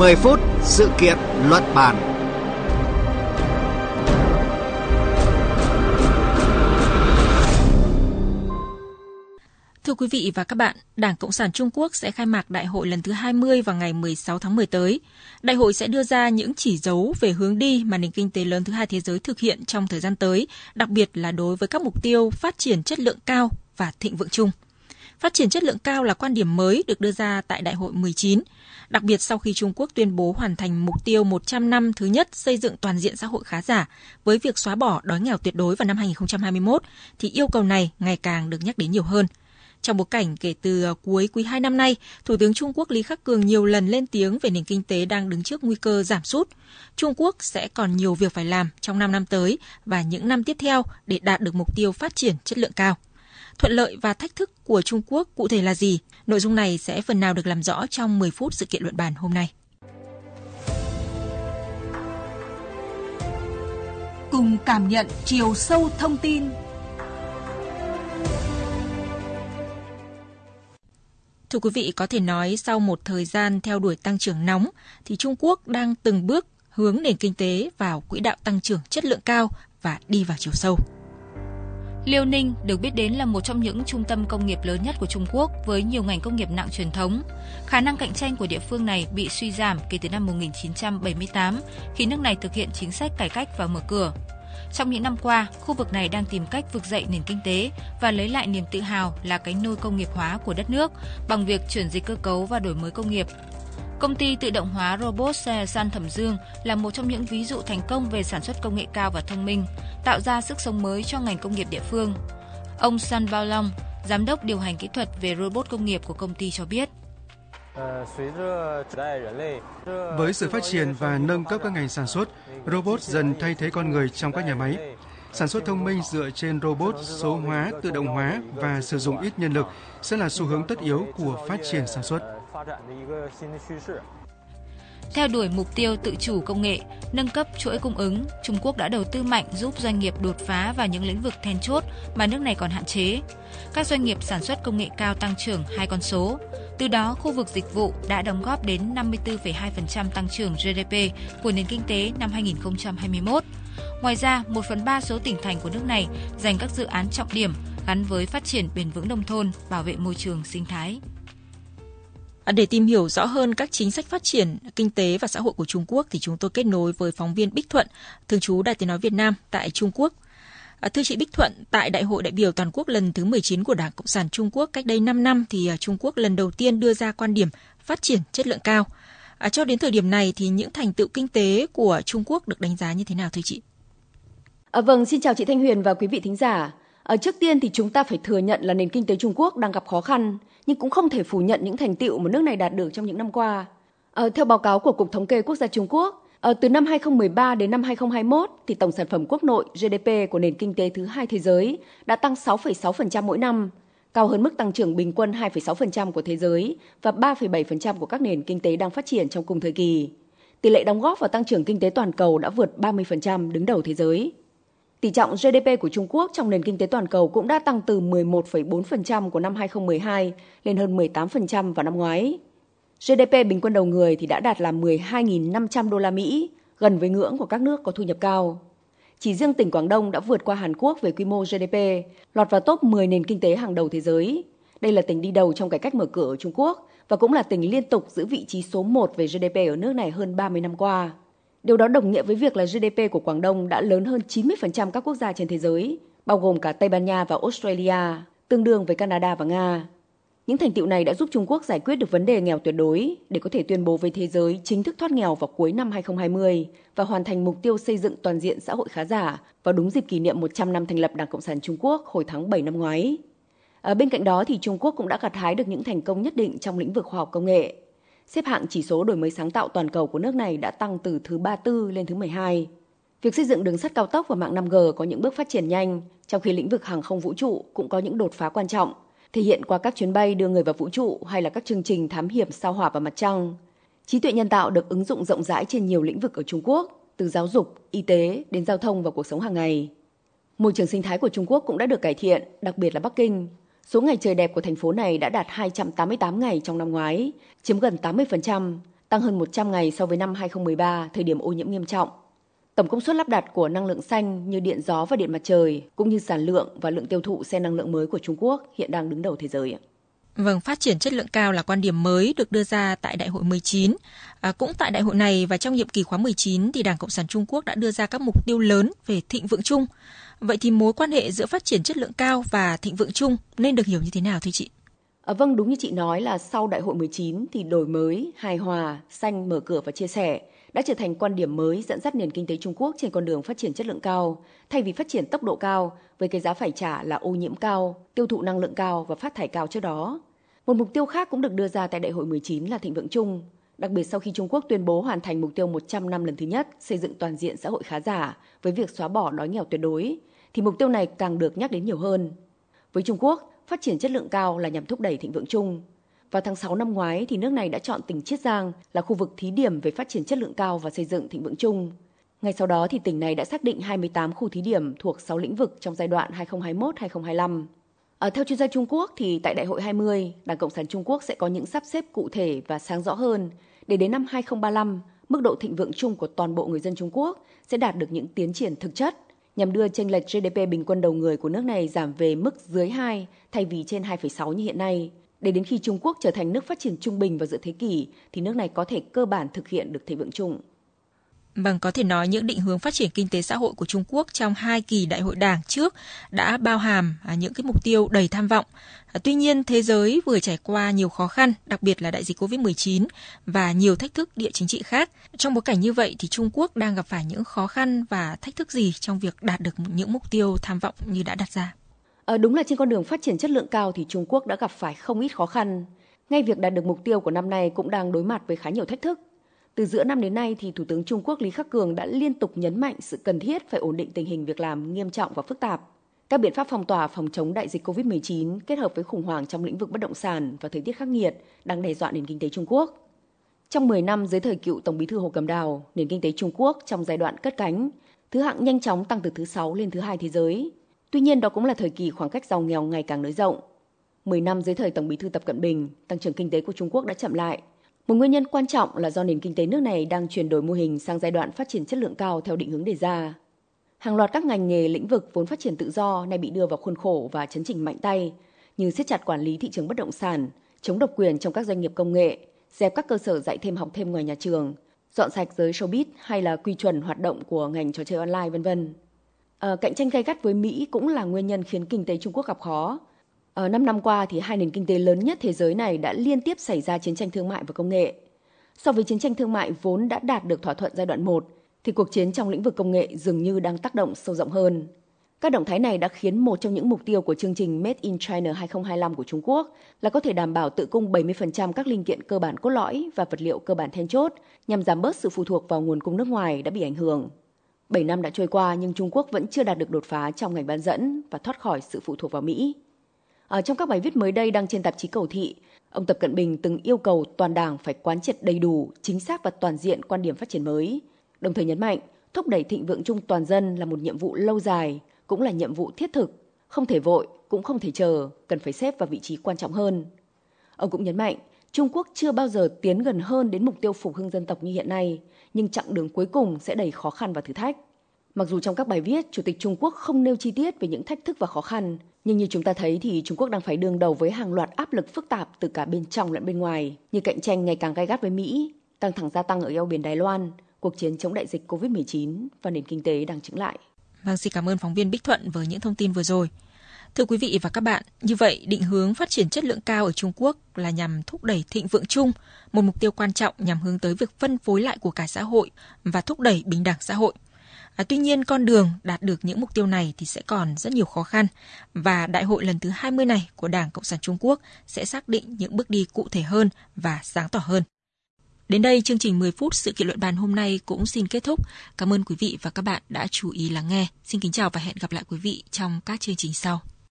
10 phút sự kiện luận bàn. Thưa quý vị và các bạn, Đảng Cộng sản Trung Quốc sẽ khai mạc đại hội lần thứ 20 vào ngày 16 tháng 10 tới. Đại hội sẽ đưa ra những chỉ dấu về hướng đi mà nền kinh tế lớn thứ hai thế giới thực hiện trong thời gian tới, đặc biệt là đối với các mục tiêu phát triển chất lượng cao và thịnh vượng chung. Phát triển chất lượng cao là quan điểm mới được đưa ra tại Đại hội 19, đặc biệt sau khi Trung Quốc tuyên bố hoàn thành mục tiêu 100 năm thứ nhất xây dựng toàn diện xã hội khá giả với việc xóa bỏ đói nghèo tuyệt đối vào năm 2021 thì yêu cầu này ngày càng được nhắc đến nhiều hơn. Trong bối cảnh kể từ ờ, cuối quý 2 năm nay, Thủ tướng Trung Quốc Lý Khắc Cường nhiều lần lên tiếng về nền kinh tế đang đứng trước nguy cơ giảm sút. Trung Quốc sẽ còn nhiều việc phải làm trong 5 năm tới và những năm tiếp theo để đạt được mục tiêu phát triển chất lượng cao. Thuận lợi và thách thức của Trung Quốc cụ thể là gì? Nội dung này sẽ phần nào được làm rõ trong 10 phút sự kiện luận bàn hôm nay. Cùng cảm nhận chiều sâu thông tin Thưa quý vị, có thể nói sau một thời gian theo đuổi tăng trưởng nóng thì Trung Quốc đang từng bước hướng nền kinh tế vào quỹ đạo tăng trưởng chất lượng cao và đi vào chiều sâu. Liêu Ninh được biết đến là một trong những trung tâm công nghiệp lớn nhất của Trung Quốc với nhiều ngành công nghiệp nặng truyền thống. Khả năng cạnh tranh của địa phương này bị suy giảm kể từ năm 1978 khi nước này thực hiện chính sách cải cách và mở cửa. Trong những năm qua, khu vực này đang tìm cách vực dậy nền kinh tế và lấy lại niềm tự hào là cái nôi công nghiệp hóa của đất nước bằng việc chuyển dịch cơ cấu và đổi mới công nghiệp. Công ty tự động hóa robot xe San Thẩm Dương là một trong những ví dụ thành công về sản xuất công nghệ cao và thông minh, tạo ra sức sống mới cho ngành công nghiệp địa phương. Ông San Bao Long, giám đốc điều hành kỹ thuật về robot công nghiệp của công ty cho biết. Với sự phát triển và nâng cấp các ngành sản xuất, robot dần thay thế con người trong các nhà máy. Sản xuất thông minh dựa trên robot, số hóa, tự động hóa và sử dụng ít nhân lực sẽ là xu hướng tất yếu của phát triển sản xuất. Theo đuổi mục tiêu tự chủ công nghệ, nâng cấp chuỗi cung ứng, Trung Quốc đã đầu tư mạnh giúp doanh nghiệp đột phá vào những lĩnh vực then chốt mà nước này còn hạn chế. Các doanh nghiệp sản xuất công nghệ cao tăng trưởng hai con số. Từ đó, khu vực dịch vụ đã đóng góp đến 54,2% tăng trưởng GDP của nền kinh tế năm 2021. Ngoài ra, 1 phần 3 số tỉnh thành của nước này dành các dự án trọng điểm gắn với phát triển bền vững nông thôn, bảo vệ môi trường sinh thái. À, để tìm hiểu rõ hơn các chính sách phát triển kinh tế và xã hội của Trung Quốc thì chúng tôi kết nối với phóng viên Bích Thuận, thường trú Đài Tiếng nói Việt Nam tại Trung Quốc. À, thưa chị Bích Thuận, tại Đại hội đại biểu toàn quốc lần thứ 19 của Đảng Cộng sản Trung Quốc cách đây 5 năm thì à, Trung Quốc lần đầu tiên đưa ra quan điểm phát triển chất lượng cao. À, cho đến thời điểm này thì những thành tựu kinh tế của Trung Quốc được đánh giá như thế nào thưa chị? À, vâng, xin chào chị Thanh Huyền và quý vị thính giả. Ở trước tiên thì chúng ta phải thừa nhận là nền kinh tế Trung Quốc đang gặp khó khăn nhưng cũng không thể phủ nhận những thành tựu mà nước này đạt được trong những năm qua. À, theo báo cáo của Cục Thống kê Quốc gia Trung Quốc, à, từ năm 2013 đến năm 2021 thì tổng sản phẩm quốc nội GDP của nền kinh tế thứ hai thế giới đã tăng 6,6% mỗi năm, cao hơn mức tăng trưởng bình quân 2,6% của thế giới và 3,7% của các nền kinh tế đang phát triển trong cùng thời kỳ. Tỷ lệ đóng góp vào tăng trưởng kinh tế toàn cầu đã vượt 30% đứng đầu thế giới. Tỷ trọng GDP của Trung Quốc trong nền kinh tế toàn cầu cũng đã tăng từ 11,4% của năm 2012 lên hơn 18% vào năm ngoái. GDP bình quân đầu người thì đã đạt là 12.500 đô la Mỹ, gần với ngưỡng của các nước có thu nhập cao. Chỉ riêng tỉnh Quảng Đông đã vượt qua Hàn Quốc về quy mô GDP, lọt vào top 10 nền kinh tế hàng đầu thế giới. Đây là tỉnh đi đầu trong cải cách mở cửa ở Trung Quốc và cũng là tỉnh liên tục giữ vị trí số 1 về GDP ở nước này hơn 30 năm qua. Điều đó đồng nghĩa với việc là GDP của Quảng Đông đã lớn hơn 90% các quốc gia trên thế giới, bao gồm cả Tây Ban Nha và Australia, tương đương với Canada và Nga. Những thành tựu này đã giúp Trung Quốc giải quyết được vấn đề nghèo tuyệt đối để có thể tuyên bố với thế giới chính thức thoát nghèo vào cuối năm 2020 và hoàn thành mục tiêu xây dựng toàn diện xã hội khá giả vào đúng dịp kỷ niệm 100 năm thành lập Đảng Cộng sản Trung Quốc hồi tháng 7 năm ngoái. À, bên cạnh đó thì Trung Quốc cũng đã gặt hái được những thành công nhất định trong lĩnh vực khoa học công nghệ. Xếp hạng chỉ số đổi mới sáng tạo toàn cầu của nước này đã tăng từ thứ 34 lên thứ 12. Việc xây dựng đường sắt cao tốc và mạng 5G có những bước phát triển nhanh, trong khi lĩnh vực hàng không vũ trụ cũng có những đột phá quan trọng, thể hiện qua các chuyến bay đưa người vào vũ trụ hay là các chương trình thám hiểm sao hỏa và mặt trăng. Trí tuệ nhân tạo được ứng dụng rộng rãi trên nhiều lĩnh vực ở Trung Quốc, từ giáo dục, y tế đến giao thông và cuộc sống hàng ngày. Môi trường sinh thái của Trung Quốc cũng đã được cải thiện, đặc biệt là Bắc Kinh. Số ngày trời đẹp của thành phố này đã đạt 288 ngày trong năm ngoái, chiếm gần 80%, tăng hơn 100 ngày so với năm 2013, thời điểm ô nhiễm nghiêm trọng. Tổng công suất lắp đặt của năng lượng xanh như điện gió và điện mặt trời, cũng như sản lượng và lượng tiêu thụ xe năng lượng mới của Trung Quốc hiện đang đứng đầu thế giới. Vâng, phát triển chất lượng cao là quan điểm mới được đưa ra tại Đại hội 19. À, cũng tại đại hội này và trong nhiệm kỳ khóa 19 thì Đảng Cộng sản Trung Quốc đã đưa ra các mục tiêu lớn về thịnh vượng chung. Vậy thì mối quan hệ giữa phát triển chất lượng cao và thịnh vượng chung nên được hiểu như thế nào thưa chị? À, vâng, đúng như chị nói là sau Đại hội 19 thì đổi mới, hài hòa, xanh, mở cửa và chia sẻ đã trở thành quan điểm mới dẫn dắt nền kinh tế Trung Quốc trên con đường phát triển chất lượng cao, thay vì phát triển tốc độ cao với cái giá phải trả là ô nhiễm cao, tiêu thụ năng lượng cao và phát thải cao trước đó. Một mục tiêu khác cũng được đưa ra tại Đại hội 19 là thịnh vượng chung, đặc biệt sau khi Trung Quốc tuyên bố hoàn thành mục tiêu 100 năm lần thứ nhất xây dựng toàn diện xã hội khá giả với việc xóa bỏ đói nghèo tuyệt đối, thì mục tiêu này càng được nhắc đến nhiều hơn. Với Trung Quốc, phát triển chất lượng cao là nhằm thúc đẩy thịnh vượng chung. Vào tháng 6 năm ngoái thì nước này đã chọn tỉnh Chiết Giang là khu vực thí điểm về phát triển chất lượng cao và xây dựng thịnh vượng chung. Ngay sau đó thì tỉnh này đã xác định 28 khu thí điểm thuộc 6 lĩnh vực trong giai đoạn 2021-2025. À, ờ, theo chuyên gia Trung Quốc thì tại Đại hội 20, Đảng Cộng sản Trung Quốc sẽ có những sắp xếp cụ thể và sáng rõ hơn để đến năm 2035, mức độ thịnh vượng chung của toàn bộ người dân Trung Quốc sẽ đạt được những tiến triển thực chất nhằm đưa chênh lệch GDP bình quân đầu người của nước này giảm về mức dưới 2 thay vì trên 2,6 như hiện nay. Để đến khi Trung Quốc trở thành nước phát triển trung bình vào giữa thế kỷ thì nước này có thể cơ bản thực hiện được thịnh vượng chung. Vâng, có thể nói những định hướng phát triển kinh tế xã hội của Trung Quốc trong hai kỳ đại hội đảng trước đã bao hàm à, những cái mục tiêu đầy tham vọng. À, tuy nhiên, thế giới vừa trải qua nhiều khó khăn, đặc biệt là đại dịch COVID-19 và nhiều thách thức địa chính trị khác. Trong bối cảnh như vậy thì Trung Quốc đang gặp phải những khó khăn và thách thức gì trong việc đạt được những mục tiêu tham vọng như đã đặt ra? À, đúng là trên con đường phát triển chất lượng cao thì Trung Quốc đã gặp phải không ít khó khăn. Ngay việc đạt được mục tiêu của năm nay cũng đang đối mặt với khá nhiều thách thức từ giữa năm đến nay thì Thủ tướng Trung Quốc Lý Khắc Cường đã liên tục nhấn mạnh sự cần thiết phải ổn định tình hình việc làm nghiêm trọng và phức tạp. Các biện pháp phong tỏa phòng chống đại dịch COVID-19 kết hợp với khủng hoảng trong lĩnh vực bất động sản và thời tiết khắc nghiệt đang đe dọa nền kinh tế Trung Quốc. Trong 10 năm dưới thời cựu Tổng bí thư Hồ cầm Đào, nền kinh tế Trung Quốc trong giai đoạn cất cánh, thứ hạng nhanh chóng tăng từ thứ 6 lên thứ hai thế giới. Tuy nhiên đó cũng là thời kỳ khoảng cách giàu nghèo ngày càng nới rộng. 10 năm dưới thời Tổng bí thư Tập Cận Bình, tăng trưởng kinh tế của Trung Quốc đã chậm lại, một nguyên nhân quan trọng là do nền kinh tế nước này đang chuyển đổi mô hình sang giai đoạn phát triển chất lượng cao theo định hướng đề ra. Hàng loạt các ngành nghề lĩnh vực vốn phát triển tự do nay bị đưa vào khuôn khổ và chấn chỉnh mạnh tay, như siết chặt quản lý thị trường bất động sản, chống độc quyền trong các doanh nghiệp công nghệ, dẹp các cơ sở dạy thêm học thêm ngoài nhà trường, dọn sạch giới showbiz hay là quy chuẩn hoạt động của ngành trò chơi online vân vân. À, cạnh tranh gay gắt với Mỹ cũng là nguyên nhân khiến kinh tế Trung Quốc gặp khó. Ờ, Ở 5 năm qua thì hai nền kinh tế lớn nhất thế giới này đã liên tiếp xảy ra chiến tranh thương mại và công nghệ. So với chiến tranh thương mại vốn đã đạt được thỏa thuận giai đoạn 1, thì cuộc chiến trong lĩnh vực công nghệ dường như đang tác động sâu rộng hơn. Các động thái này đã khiến một trong những mục tiêu của chương trình Made in China 2025 của Trung Quốc là có thể đảm bảo tự cung 70% các linh kiện cơ bản cốt lõi và vật liệu cơ bản then chốt nhằm giảm bớt sự phụ thuộc vào nguồn cung nước ngoài đã bị ảnh hưởng. 7 năm đã trôi qua nhưng Trung Quốc vẫn chưa đạt được đột phá trong ngành bán dẫn và thoát khỏi sự phụ thuộc vào Mỹ. À, trong các bài viết mới đây đăng trên tạp chí Cầu Thị, ông Tập Cận Bình từng yêu cầu toàn đảng phải quán triệt đầy đủ, chính xác và toàn diện quan điểm phát triển mới, đồng thời nhấn mạnh thúc đẩy thịnh vượng chung toàn dân là một nhiệm vụ lâu dài, cũng là nhiệm vụ thiết thực, không thể vội, cũng không thể chờ, cần phải xếp vào vị trí quan trọng hơn. Ông cũng nhấn mạnh, Trung Quốc chưa bao giờ tiến gần hơn đến mục tiêu phục hưng dân tộc như hiện nay, nhưng chặng đường cuối cùng sẽ đầy khó khăn và thử thách. Mặc dù trong các bài viết, Chủ tịch Trung Quốc không nêu chi tiết về những thách thức và khó khăn, nhưng như chúng ta thấy thì Trung Quốc đang phải đương đầu với hàng loạt áp lực phức tạp từ cả bên trong lẫn bên ngoài, như cạnh tranh ngày càng gay gắt với Mỹ, căng thẳng gia tăng ở eo biển Đài Loan, cuộc chiến chống đại dịch COVID-19 và nền kinh tế đang chững lại. Vâng, xin cảm ơn phóng viên Bích Thuận với những thông tin vừa rồi. Thưa quý vị và các bạn, như vậy định hướng phát triển chất lượng cao ở Trung Quốc là nhằm thúc đẩy thịnh vượng chung, một mục tiêu quan trọng nhằm hướng tới việc phân phối lại của cả xã hội và thúc đẩy bình đẳng xã hội. À, tuy nhiên con đường đạt được những mục tiêu này thì sẽ còn rất nhiều khó khăn và đại hội lần thứ 20 này của Đảng Cộng sản Trung Quốc sẽ xác định những bước đi cụ thể hơn và sáng tỏ hơn. Đến đây chương trình 10 phút sự kiện luận bàn hôm nay cũng xin kết thúc. Cảm ơn quý vị và các bạn đã chú ý lắng nghe. Xin kính chào và hẹn gặp lại quý vị trong các chương trình sau.